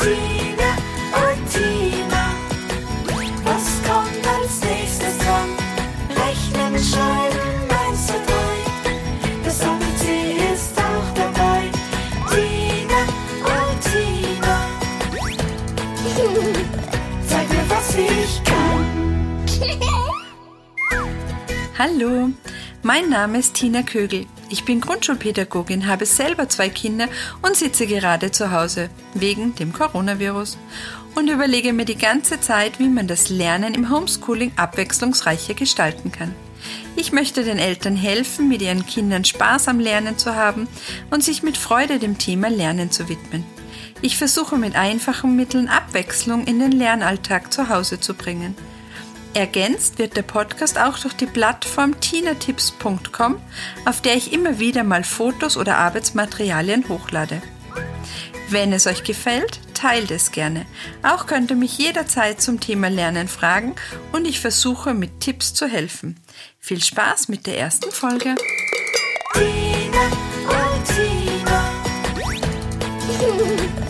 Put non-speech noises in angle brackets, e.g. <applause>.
Martina, Tina, was kommt als nächstes dran? Rechnen, schreiben, eins zu drei. Das Appetit ist auch dabei. Tina, und Tina. zeig mir, was ich kann. Hallo, mein Name ist Tina Kögel. Ich bin Grundschulpädagogin, habe selber zwei Kinder und sitze gerade zu Hause wegen dem Coronavirus und überlege mir die ganze Zeit, wie man das Lernen im Homeschooling abwechslungsreicher gestalten kann. Ich möchte den Eltern helfen, mit ihren Kindern Spaß am Lernen zu haben und sich mit Freude dem Thema Lernen zu widmen. Ich versuche mit einfachen Mitteln Abwechslung in den Lernalltag zu Hause zu bringen. Ergänzt wird der Podcast auch durch die Plattform tinatips.com, auf der ich immer wieder mal Fotos oder Arbeitsmaterialien hochlade. Wenn es euch gefällt, teilt es gerne. Auch könnt ihr mich jederzeit zum Thema Lernen fragen und ich versuche mit Tipps zu helfen. Viel Spaß mit der ersten Folge. Tina und Tina. <laughs>